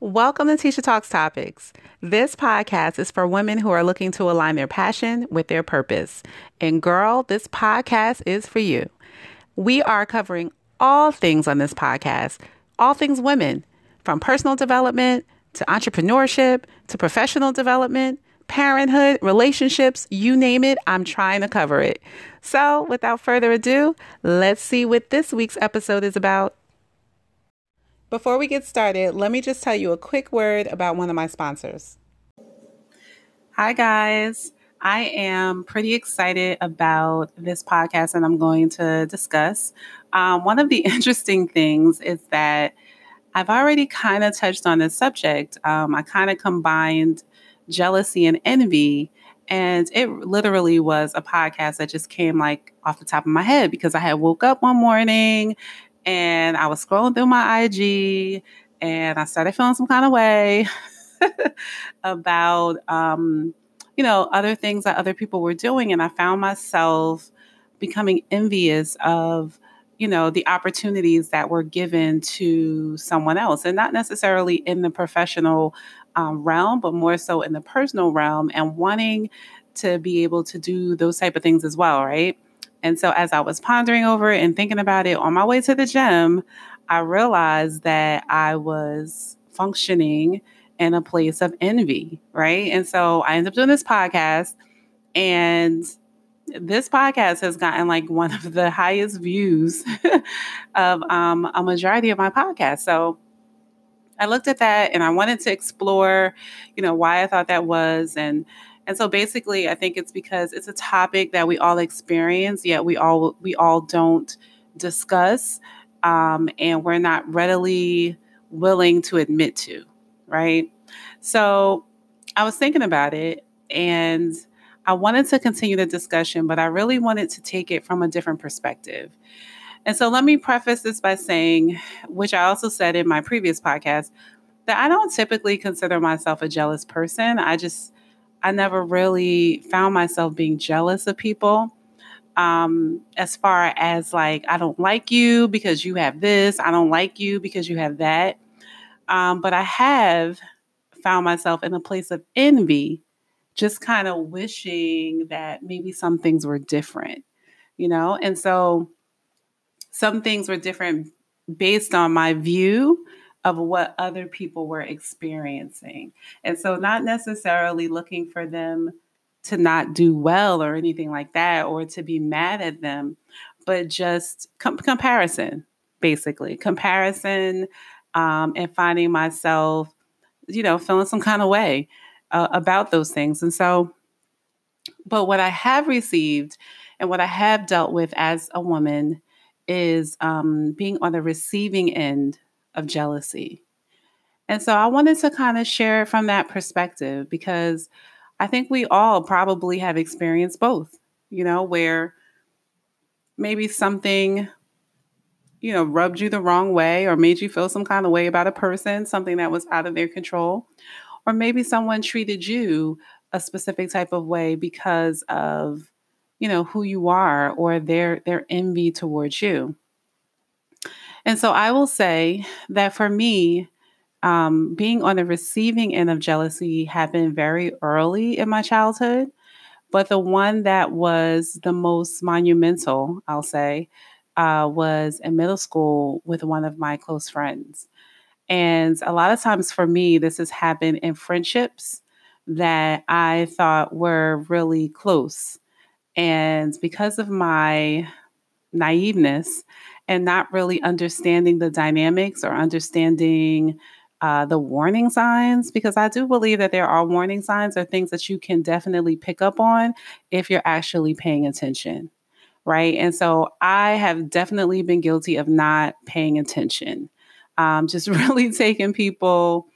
Welcome to Tisha Talks Topics. This podcast is for women who are looking to align their passion with their purpose. And girl, this podcast is for you. We are covering all things on this podcast, all things women, from personal development to entrepreneurship to professional development, parenthood, relationships, you name it, I'm trying to cover it. So, without further ado, let's see what this week's episode is about. Before we get started, let me just tell you a quick word about one of my sponsors. Hi, guys. I am pretty excited about this podcast and I'm going to discuss. Um, one of the interesting things is that I've already kind of touched on this subject. Um, I kind of combined jealousy and envy. And it literally was a podcast that just came like off the top of my head because I had woke up one morning and I was scrolling through my IG and I started feeling some kind of way about, um, you know, other things that other people were doing. And I found myself becoming envious of, you know, the opportunities that were given to someone else and not necessarily in the professional um, realm, but more so in the personal realm and wanting to be able to do those type of things as well, right? And so as I was pondering over it and thinking about it on my way to the gym, I realized that I was functioning in a place of envy, right? And so I ended up doing this podcast and this podcast has gotten like one of the highest views of um, a majority of my podcasts. So I looked at that and I wanted to explore, you know, why I thought that was and and so basically, I think it's because it's a topic that we all experience, yet we all we all don't discuss, um, and we're not readily willing to admit to, right? So I was thinking about it, and I wanted to continue the discussion, but I really wanted to take it from a different perspective. And so let me preface this by saying, which I also said in my previous podcast, that I don't typically consider myself a jealous person. I just I never really found myself being jealous of people. Um, as far as like, I don't like you because you have this, I don't like you because you have that. Um, but I have found myself in a place of envy, just kind of wishing that maybe some things were different, you know? And so some things were different based on my view of what other people were experiencing. And so, not necessarily looking for them to not do well or anything like that, or to be mad at them, but just com- comparison, basically, comparison um, and finding myself, you know, feeling some kind of way uh, about those things. And so, but what I have received and what I have dealt with as a woman is um, being on the receiving end of jealousy. And so I wanted to kind of share it from that perspective because I think we all probably have experienced both, you know, where maybe something, you know, rubbed you the wrong way or made you feel some kind of way about a person, something that was out of their control. Or maybe someone treated you a specific type of way because of, you know, who you are or their their envy towards you. And so I will say that for me, um, being on the receiving end of jealousy happened very early in my childhood. But the one that was the most monumental, I'll say, uh, was in middle school with one of my close friends. And a lot of times for me, this has happened in friendships that I thought were really close. And because of my naiveness and not really understanding the dynamics or understanding uh, the warning signs, because I do believe that there are warning signs or things that you can definitely pick up on if you're actually paying attention. Right. And so I have definitely been guilty of not paying attention, um, just really taking people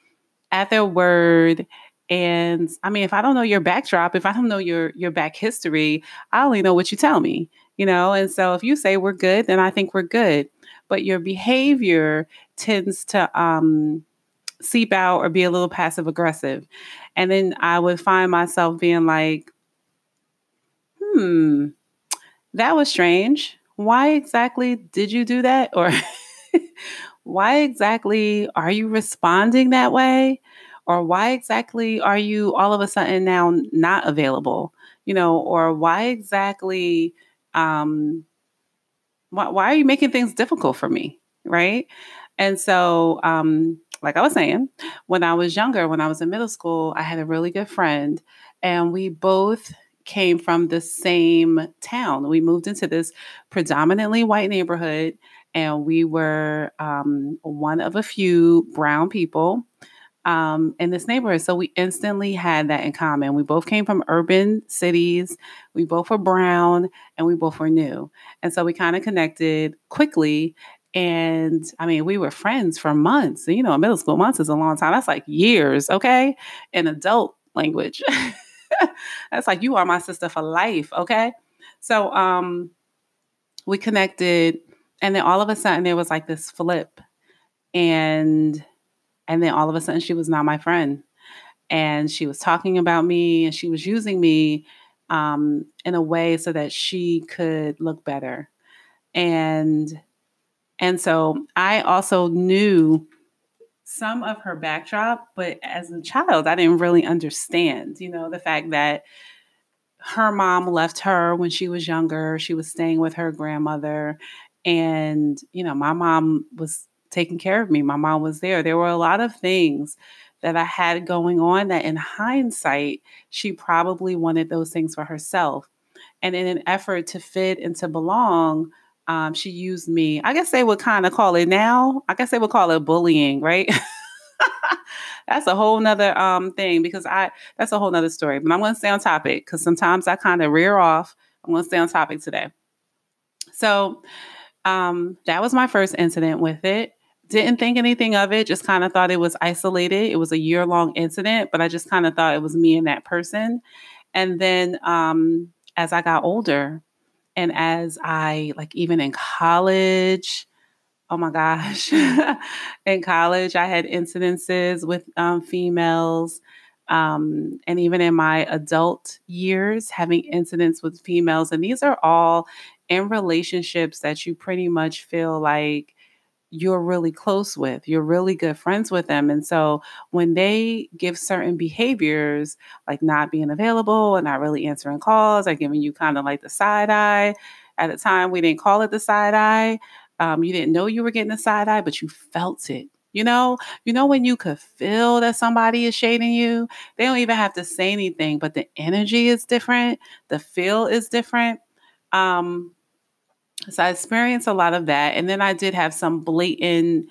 at their word and I mean, if I don't know your backdrop, if I don't know your your back history, I only know what you tell me you know and so if you say we're good then i think we're good but your behavior tends to um, seep out or be a little passive aggressive and then i would find myself being like hmm that was strange why exactly did you do that or why exactly are you responding that way? Or why exactly are you all of a sudden now not available? You know, or why exactly um why, why are you making things difficult for me? Right. And so um like I was saying, when I was younger, when I was in middle school, I had a really good friend, and we both came from the same town. We moved into this predominantly white neighborhood, and we were um, one of a few brown people um, in this neighborhood. So we instantly had that in common. We both came from urban cities, we both were brown, and we both were new. And so we kind of connected quickly. And I mean, we were friends for months. You know, middle school months is a long time. That's like years, okay? In adult language. That's like you are my sister for life, okay? So um we connected and then all of a sudden there was like this flip and and then all of a sudden she was not my friend. And she was talking about me and she was using me um, in a way so that she could look better. And and so i also knew some of her backdrop but as a child i didn't really understand you know the fact that her mom left her when she was younger. She was staying with her grandmother. And you know my mom was taking care of me my mom was there there were a lot of things that i had going on that in hindsight she probably wanted those things for herself and in an effort to fit and to belong um, she used me. I guess they would kind of call it now. I guess they would call it bullying, right? that's a whole nother um, thing because I that's a whole nother story. But I'm going to stay on topic because sometimes I kind of rear off. I'm going to stay on topic today. So um, that was my first incident with it. Didn't think anything of it. Just kind of thought it was isolated. It was a year long incident, but I just kind of thought it was me and that person. And then um, as I got older, and as I, like, even in college, oh my gosh, in college, I had incidences with um, females. Um, and even in my adult years, having incidents with females. And these are all in relationships that you pretty much feel like you're really close with, you're really good friends with them. And so when they give certain behaviors, like not being available and not really answering calls, or giving you kind of like the side eye, at the time we didn't call it the side eye. Um, you didn't know you were getting the side eye, but you felt it. You know, you know when you could feel that somebody is shading you. They don't even have to say anything, but the energy is different. The feel is different. Um, so I experienced a lot of that. And then I did have some blatant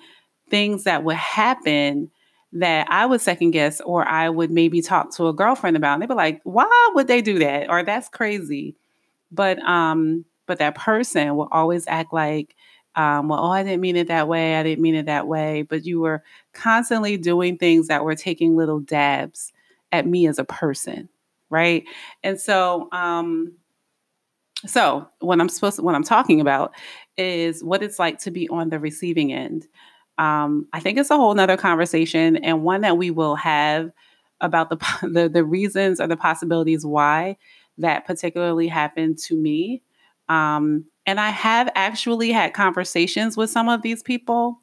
things that would happen that I would second guess or I would maybe talk to a girlfriend about. And they'd be like, why would they do that? Or that's crazy. But um, but that person will always act like, um, well, oh, I didn't mean it that way. I didn't mean it that way. But you were constantly doing things that were taking little dabs at me as a person. Right. And so um, so, what I'm supposed to, what I'm talking about is what it's like to be on the receiving end. Um, I think it's a whole nother conversation and one that we will have about the, the the reasons or the possibilities why that particularly happened to me. Um, and I have actually had conversations with some of these people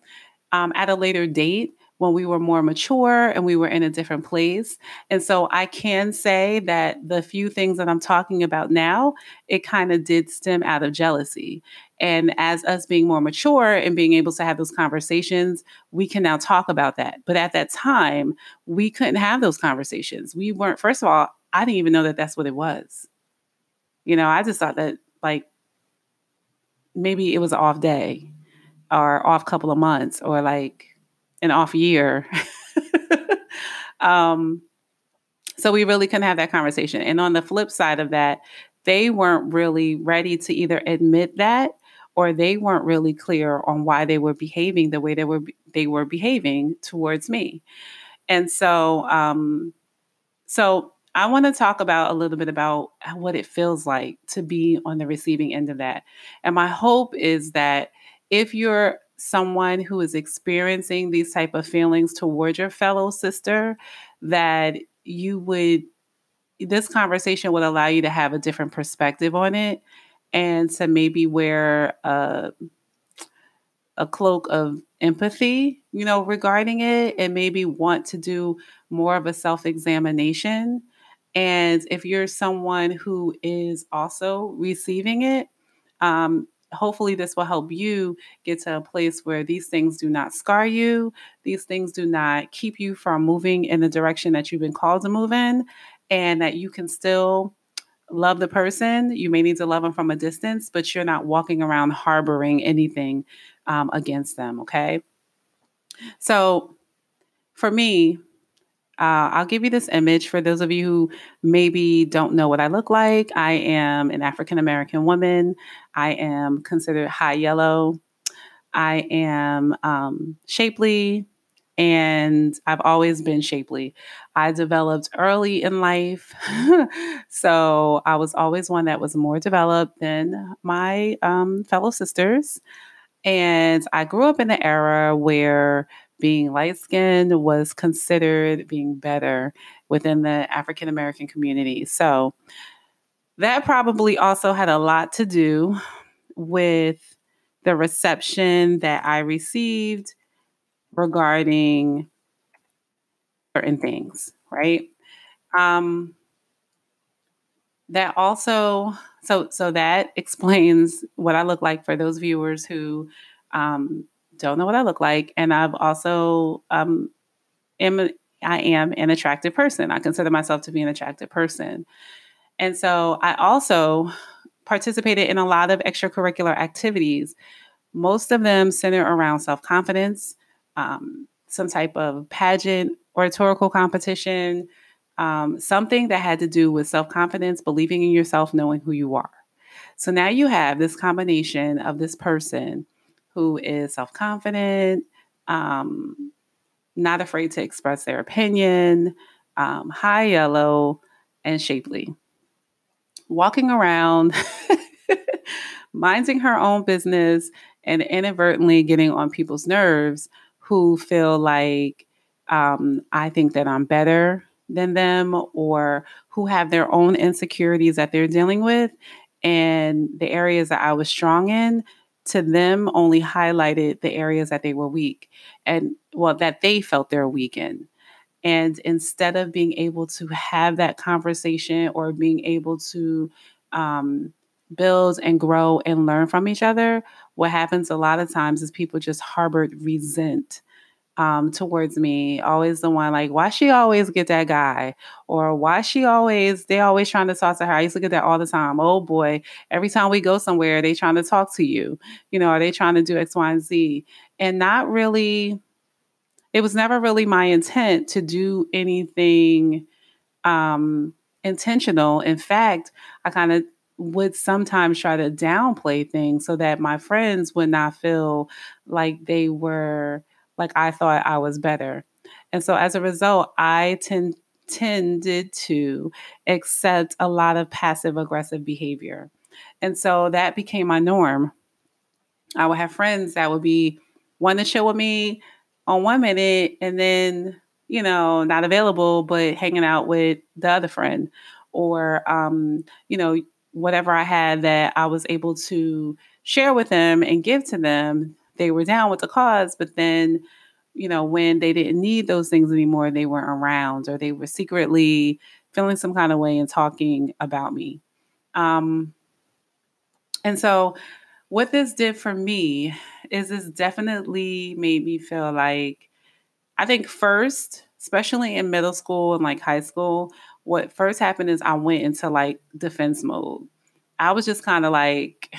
um, at a later date when we were more mature and we were in a different place. And so I can say that the few things that I'm talking about now, it kind of did stem out of jealousy. And as us being more mature and being able to have those conversations, we can now talk about that. But at that time, we couldn't have those conversations. We weren't, first of all, I didn't even know that that's what it was. You know, I just thought that like maybe it was an off day or off couple of months or like an off year. um, so we really couldn't have that conversation. And on the flip side of that, they weren't really ready to either admit that or they weren't really clear on why they were behaving the way they were they were behaving towards me. And so um so I want to talk about a little bit about what it feels like to be on the receiving end of that. And my hope is that if you're someone who is experiencing these type of feelings towards your fellow sister that you would this conversation would allow you to have a different perspective on it and to maybe wear a a cloak of empathy, you know, regarding it and maybe want to do more of a self examination. And if you're someone who is also receiving it, um, hopefully this will help you get to a place where these things do not scar you these things do not keep you from moving in the direction that you've been called to move in and that you can still love the person. You may need to love them from a distance but you're not walking around harboring anything um, against them okay? So for me uh, I'll give you this image for those of you who maybe don't know what I look like. I am an African American woman. I am considered high yellow. I am um, shapely, and I've always been shapely. I developed early in life, so I was always one that was more developed than my um, fellow sisters. And I grew up in an era where being light skinned was considered being better within the African American community. So that probably also had a lot to do with the reception that I received regarding certain things, right? Um, that also so so that explains what I look like for those viewers who um, don't know what I look like, and I've also um, am I am an attractive person. I consider myself to be an attractive person, and so I also participated in a lot of extracurricular activities. Most of them center around self confidence, um, some type of pageant, oratorical competition, um, something that had to do with self confidence, believing in yourself, knowing who you are. So now you have this combination of this person who is self confident, um, not afraid to express their opinion, um, high yellow, and shapely. Walking around, minding her own business, and inadvertently getting on people's nerves who feel like um, I think that I'm better than them or who have their own insecurities that they're dealing with. And the areas that I was strong in to them only highlighted the areas that they were weak and well that they felt they're weak in. And instead of being able to have that conversation or being able to um, build and grow and learn from each other what happens a lot of times is people just harbored resent um, towards me. Always the one like, why she always get that guy? Or why she always, they always trying to talk to her. I used to get that all the time. Oh boy, every time we go somewhere, they trying to talk to you. You know, are they trying to do X, Y, and Z? And not really, it was never really my intent to do anything um, intentional. In fact, I kind of would sometimes try to downplay things so that my friends would not feel like they were like I thought I was better. And so as a result, I tend tended to accept a lot of passive aggressive behavior. And so that became my norm. I would have friends that would be one to chill with me on one minute and then, you know, not available, but hanging out with the other friend or, um, you know, whatever I had that I was able to share with them and give to them they were down with the cause, but then, you know, when they didn't need those things anymore, they weren't around or they were secretly feeling some kind of way and talking about me. Um, and so, what this did for me is this definitely made me feel like I think first, especially in middle school and like high school, what first happened is I went into like defense mode. I was just kind of like,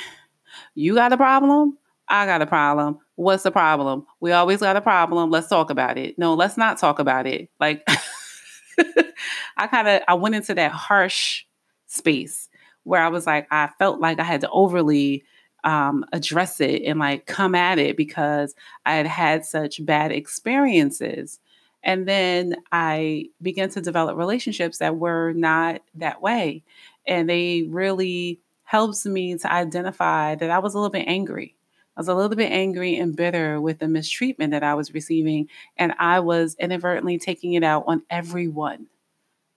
you got a problem? I got a problem. What's the problem? We always got a problem. Let's talk about it. No, let's not talk about it. Like I kind of I went into that harsh space where I was like I felt like I had to overly um, address it and like come at it because I had had such bad experiences. And then I began to develop relationships that were not that way. And they really helps me to identify that I was a little bit angry I was a little bit angry and bitter with the mistreatment that I was receiving. And I was inadvertently taking it out on everyone,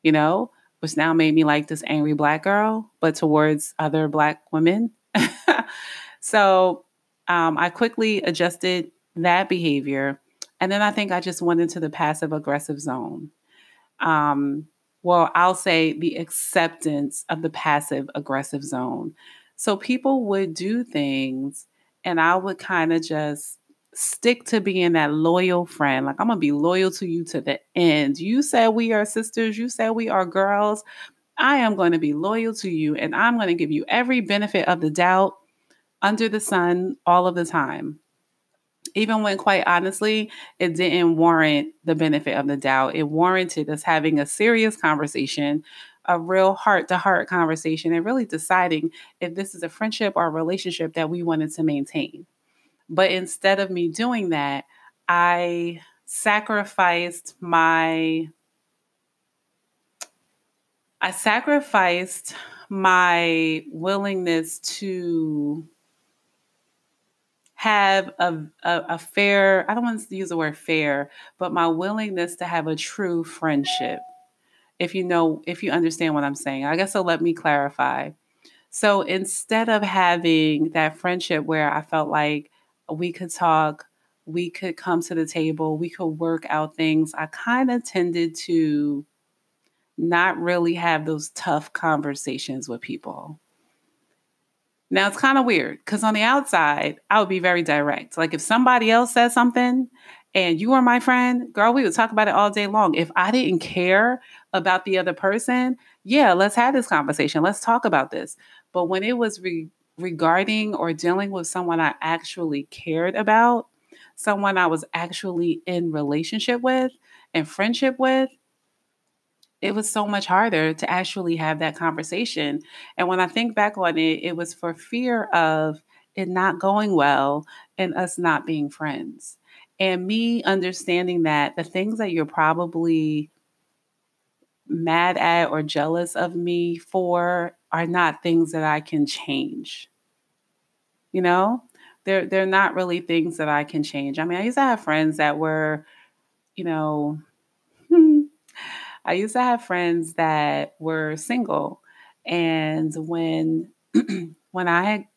you know, which now made me like this angry black girl, but towards other black women. so um, I quickly adjusted that behavior. And then I think I just went into the passive aggressive zone. Um, well, I'll say the acceptance of the passive aggressive zone. So people would do things, and I would kind of just stick to being that loyal friend. Like, I'm going to be loyal to you to the end. You said we are sisters, you said we are girls. I am going to be loyal to you, and I'm going to give you every benefit of the doubt under the sun all of the time. Even when, quite honestly, it didn't warrant the benefit of the doubt. It warranted us having a serious conversation, a real heart to heart conversation, and really deciding if this is a friendship or a relationship that we wanted to maintain. But instead of me doing that, I sacrificed my I sacrificed my willingness to have a, a, a, fair, I don't want to use the word fair, but my willingness to have a true friendship. If you know, if you understand what I'm saying, I guess so let me clarify. So instead of having that friendship where I felt like we could talk, we could come to the table, we could work out things, I kind of tended to not really have those tough conversations with people. Now it's kind of weird because on the outside, I would be very direct. Like if somebody else says something and you are my friend, girl, we would talk about it all day long. If I didn't care about the other person, yeah, let's have this conversation. Let's talk about this. But when it was re- regarding or dealing with someone I actually cared about, someone I was actually in relationship with and friendship with, it was so much harder to actually have that conversation. And when I think back on it, it was for fear of it not going well and us not being friends. And me understanding that the things that you're probably mad at or jealous of me for are not things that I can change. You know, they're they're not really things that I can change. I mean, I used to have friends that were, you know, I used to have friends that were single, and when when I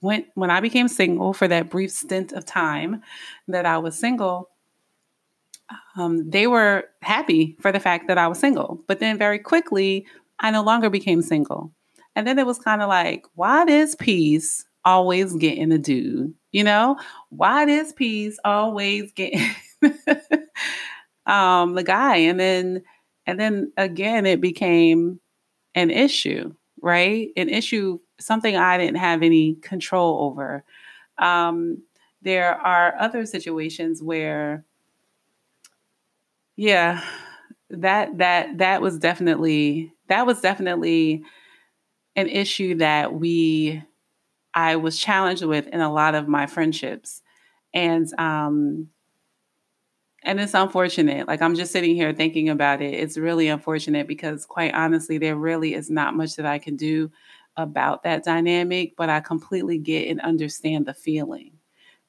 went when I became single for that brief stint of time that I was single, um, they were happy for the fact that I was single. But then very quickly, I no longer became single. And then it was kind of like, why does peace always getting a dude? You know, why does peace always get um, the guy? And then and then again, it became an issue, right? An issue, something I didn't have any control over. Um, there are other situations where, yeah, that that that was definitely that was definitely an issue that we I was challenged with in a lot of my friendships. And um, and it's unfortunate. Like I'm just sitting here thinking about it. It's really unfortunate because, quite honestly, there really is not much that I can do about that dynamic, but I completely get and understand the feeling,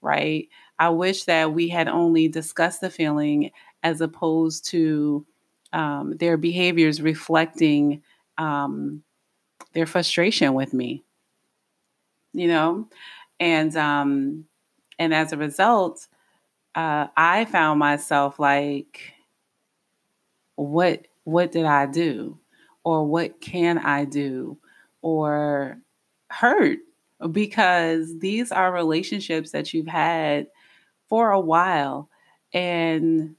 right? I wish that we had only discussed the feeling as opposed to um, their behaviors reflecting um, their frustration with me, you know? And, um, and as a result, uh, I found myself like, what what did I do, or what can I do, or hurt? Because these are relationships that you've had for a while, and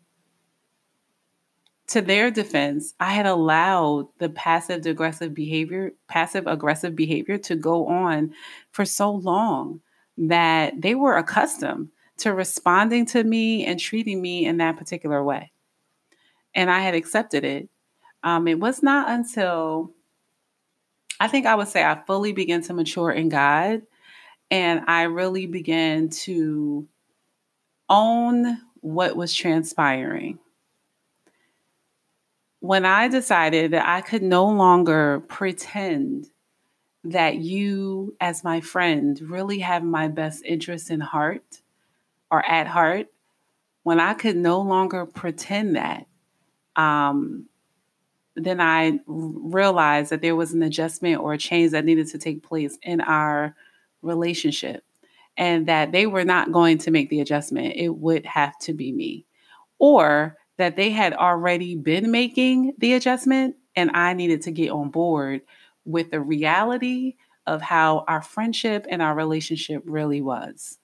to their defense, I had allowed the passive aggressive behavior, passive aggressive behavior to go on for so long that they were accustomed to responding to me and treating me in that particular way. And I had accepted it. Um, it was not until I think I would say I fully began to mature in God and I really began to own what was transpiring. When I decided that I could no longer pretend that you, as my friend, really have my best interest in heart or at heart, when I could no longer pretend that, um, then I realized that there was an adjustment or a change that needed to take place in our relationship. and that they were not going to make the adjustment. It would have to be me. Or that they had already been making the adjustment and I needed to get on board with the reality of how our friendship and our relationship really was.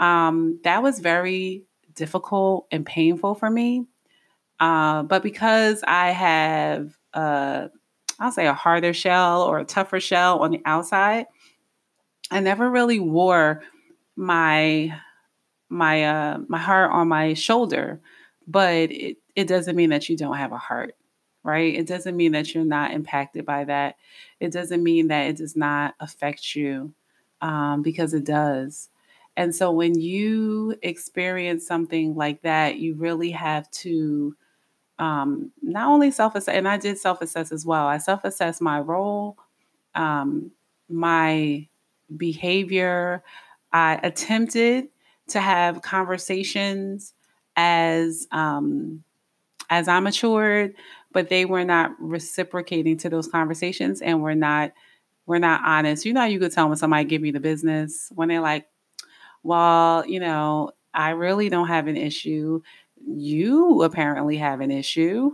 Um, that was very difficult and painful for me. Uh, but because I have, uh, I'll say, a harder shell or a tougher shell on the outside, I never really wore my my uh, my heart on my shoulder. But it, it doesn't mean that you don't have a heart right? It doesn't mean that you're not impacted by that. It doesn't mean that it does not affect you um, because it does. And so when you experience something like that, you really have to um, not only self assess, and I did self assess as well. I self assess my role, um, my behavior. I attempted to have conversations as um, as I matured, but they were not reciprocating to those conversations and we're not we're not honest. You know you could tell when somebody give me the business when they're like, well, you know, I really don't have an issue. You apparently have an issue.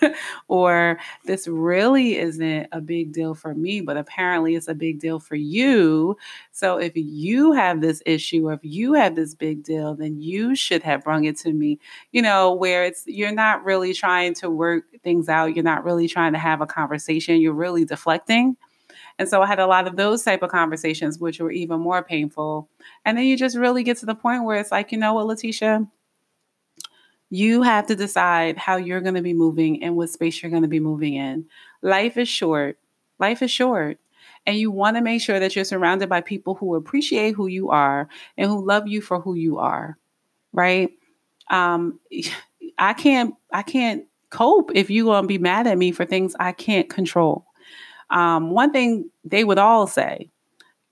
or this really isn't a big deal for me, but apparently it's a big deal for you. So if you have this issue or if you have this big deal, then you should have brung it to me, you know, where it's you're not really trying to work things out, you're not really trying to have a conversation, you're really deflecting. And so I had a lot of those type of conversations, which were even more painful. And then you just really get to the point where it's like, you know what, Letitia, you have to decide how you're going to be moving and what space you're going to be moving in. Life is short. Life is short. And you want to make sure that you're surrounded by people who appreciate who you are and who love you for who you are. Right? Um, I can't I can't cope if you're gonna be mad at me for things I can't control. Um, one thing they would all say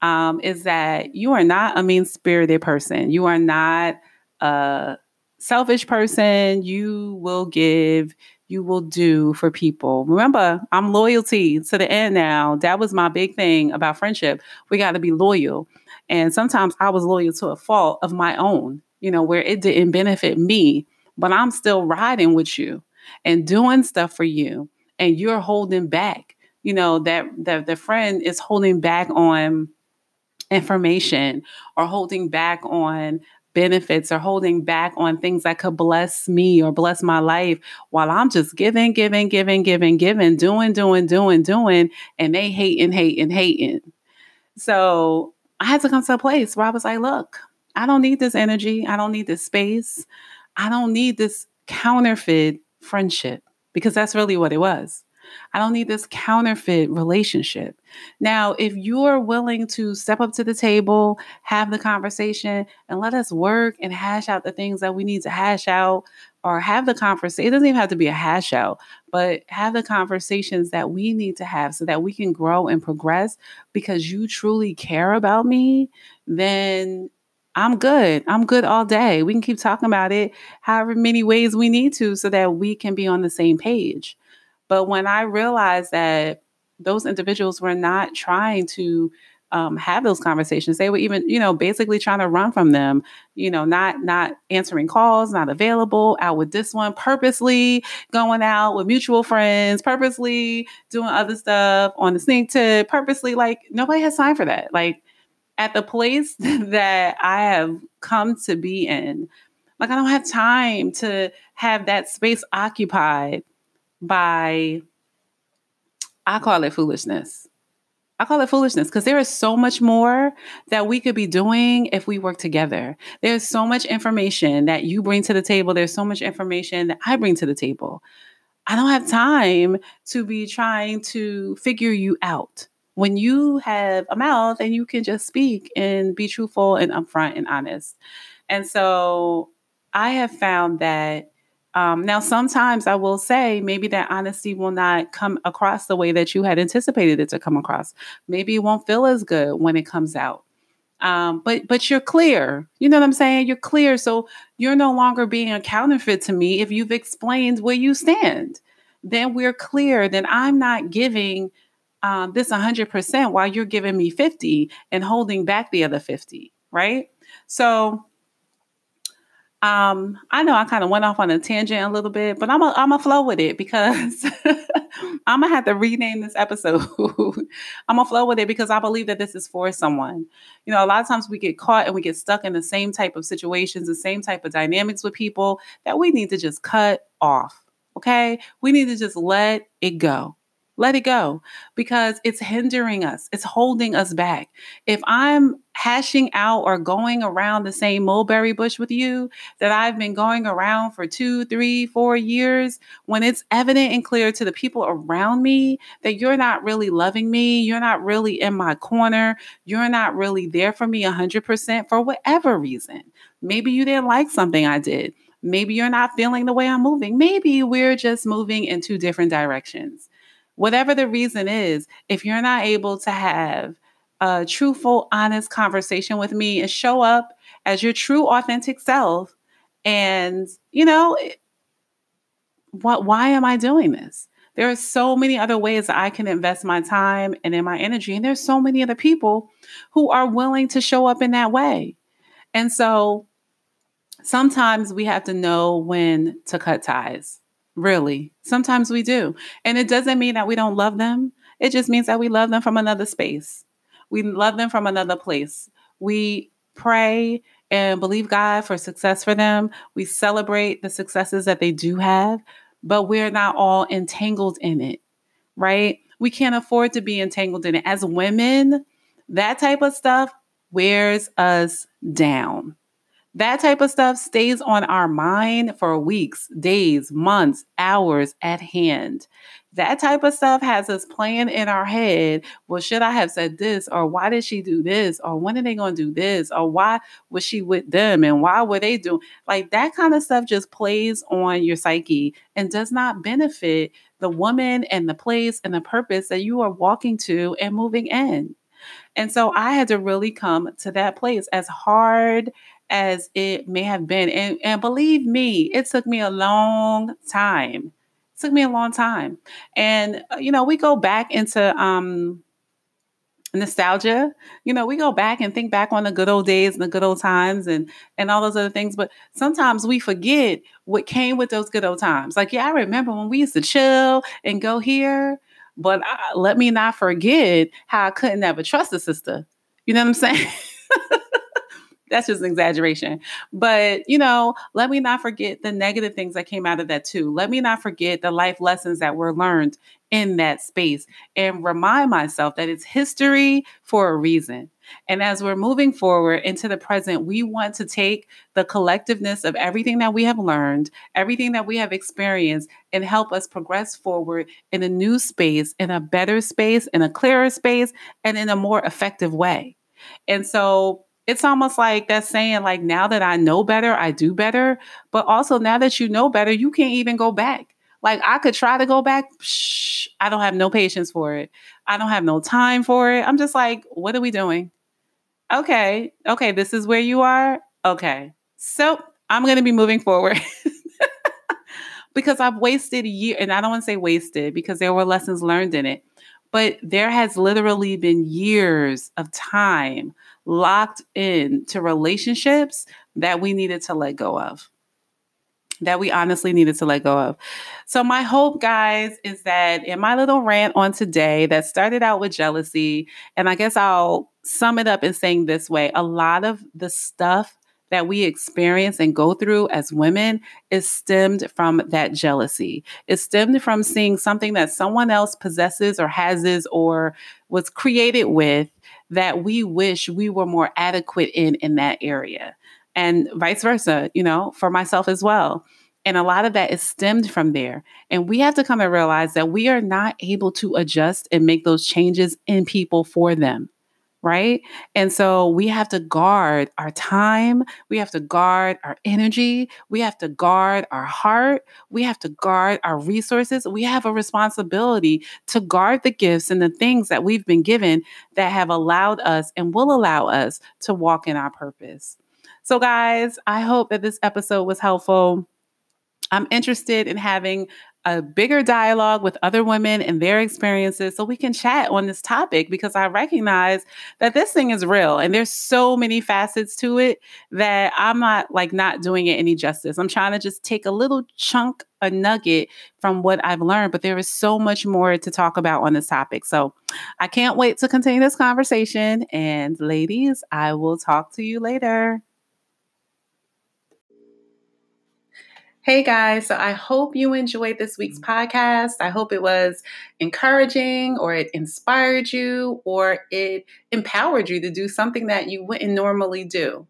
um, is that you are not a mean spirited person. You are not a selfish person, you will give, you will do for people. Remember, I'm loyalty to the end now. That was my big thing about friendship. We got to be loyal. And sometimes I was loyal to a fault of my own, you know, where it didn't benefit me, but I'm still riding with you and doing stuff for you and you're holding back. You know, that that the friend is holding back on information or holding back on benefits or holding back on things that could bless me or bless my life while I'm just giving, giving, giving, giving, giving, doing, doing, doing, doing, and they hating, hating, hating. So I had to come to a place where I was like, look, I don't need this energy. I don't need this space. I don't need this counterfeit friendship because that's really what it was. I don't need this counterfeit relationship. Now, if you're willing to step up to the table, have the conversation, and let us work and hash out the things that we need to hash out, or have the conversation, it doesn't even have to be a hash out, but have the conversations that we need to have so that we can grow and progress because you truly care about me, then I'm good. I'm good all day. We can keep talking about it however many ways we need to so that we can be on the same page. But when I realized that those individuals were not trying to um, have those conversations, they were even, you know, basically trying to run from them, you know, not not answering calls, not available, out with this one, purposely going out with mutual friends, purposely doing other stuff on the sneak tip, purposely like nobody has time for that. Like at the place that I have come to be in, like I don't have time to have that space occupied by, I call it foolishness. I call it foolishness because there is so much more that we could be doing if we work together. There's so much information that you bring to the table. There's so much information that I bring to the table. I don't have time to be trying to figure you out. When you have a mouth and you can just speak and be truthful and upfront and honest. And so I have found that um, now, sometimes I will say maybe that honesty will not come across the way that you had anticipated it to come across. Maybe it won't feel as good when it comes out. Um, but but you're clear. You know what I'm saying? You're clear. So you're no longer being a counterfeit to me if you've explained where you stand. Then we're clear. Then I'm not giving um, this 100% while you're giving me 50 and holding back the other 50 right? So um, I know I kind of went off on a tangent a little bit, but I'm a I'm a flow with it because I'm gonna have to rename this episode. I'm gonna flow with it because I believe that this is for someone. You know, a lot of times we get caught and we get stuck in the same type of situations, the same type of dynamics with people that we need to just cut off. Okay, we need to just let it go. Let it go because it's hindering us, it's holding us back. If I'm hashing out or going around the same mulberry bush with you that I've been going around for two, three, four years, when it's evident and clear to the people around me that you're not really loving me, you're not really in my corner, you're not really there for me 100% for whatever reason. Maybe you didn't like something I did. Maybe you're not feeling the way I'm moving. Maybe we're just moving in two different directions whatever the reason is, if you're not able to have a truthful, honest conversation with me and show up as your true, authentic self, and you know, what? Why am I doing this? There are so many other ways that I can invest my time and in my energy, and there's so many other people who are willing to show up in that way. And so, sometimes we have to know when to cut ties Really. Sometimes we do. And it doesn't mean that we don't love them. It just means that we love them from another space. We love them from another place. We pray and believe God for success for them. We celebrate the successes that they do have, but we're not all entangled in it, right? We can't afford to be entangled in it. As women, that type of stuff wears us down. That type of stuff stays on our mind for weeks, days, months, hours at hand. That type of stuff has us playing in our head. Well, should I have said this? Or why did she do this? Or when are they going to do this? Or why was she with them? And why were they doing like that kind of stuff just plays on your psyche and does not benefit the woman and the place and the purpose that you are walking to and moving in. And so I had to really come to that place as hard as it may have been. And, and believe me, it took me a long time. It took me a long time. And, uh, you know, we go back into um, nostalgia. You know, we go back and think back on the good old days and the good old times and, and all those other things. But sometimes we forget what came with those good old times. Like, yeah, I remember when we used to chill and go here. But I, let me not forget how I couldn't ever trust a sister. You know what I'm saying? that's just an exaggeration. But, you know, let me not forget the negative things that came out of that too. Let me not forget the life lessons that were learned in that space and remind myself that it's history for a reason. And as we're moving forward into the present, we want to take the collectiveness of everything that we have learned, everything that we have experienced, and help us progress forward in a new space, in a better space, in a clearer space, and in a more effective way. And so it's almost like that saying like now that i know better i do better. But also now that you know better you can't even go back. Like i could try to go back Shh, i don't have no patience for it. I don't have no time for it. I'm just like what are we doing? Okay okay this is where you are? Okay. So i'm going to be moving forward. Because i've wasted a year and i don't want to say wasted because there were lessons learned in it. But there has literally been years of time locked in to relationships that we needed to let go of that we honestly needed to let go of. So, my hope, guys, is that in my little rant on today that started out with jealousy, and I guess I'll sum it up in saying this way a lot of the stuff that we experience and go through as women is stemmed from that jealousy. It's stemmed from seeing something that someone else possesses or has or was created with that we wish we were more adequate in in that area. And vice versa, you know, for myself as well. And a lot of that is stemmed from there. And we have to come and realize that we are not able to adjust and make those changes in people for them right? And so we have to guard our time, we have to guard our energy, we have to guard our heart, we have to guard our resources. We have a responsibility to guard the gifts and the things that we've been given that have allowed us and will allow us to walk in our purpose. So, guys, I hope that this episode was helpful. I'm interested in having a bigger dialogue with other women and their experiences so we can chat on this topic because I recognize that this thing is real and there's so many facets to it that I'm not like not doing it any justice. I'm trying to just take a little chunk, a nugget from what I've learned, but there is so much more to talk about on this topic. So I can't wait to continue this conversation. And ladies, I will talk to you later. Hey guys, so I hope you enjoyed this week's mm-hmm. podcast. I hope it was encouraging or it inspired you or it empowered you to do something that you wouldn't normally do.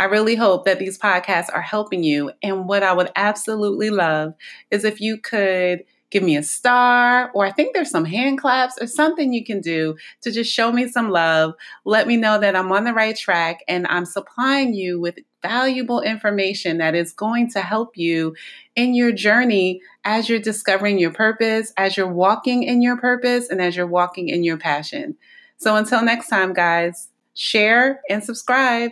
I really hope that these podcasts are helping you. And what I would absolutely love is if you could give me a star, or I think there's some hand claps or something you can do to just show me some love. Let me know that I'm on the right track and I'm supplying you with valuable information that is going to help you in your journey as you're discovering your purpose, as you're walking in your purpose, and as you're walking in your passion. So until next time, guys, share and subscribe.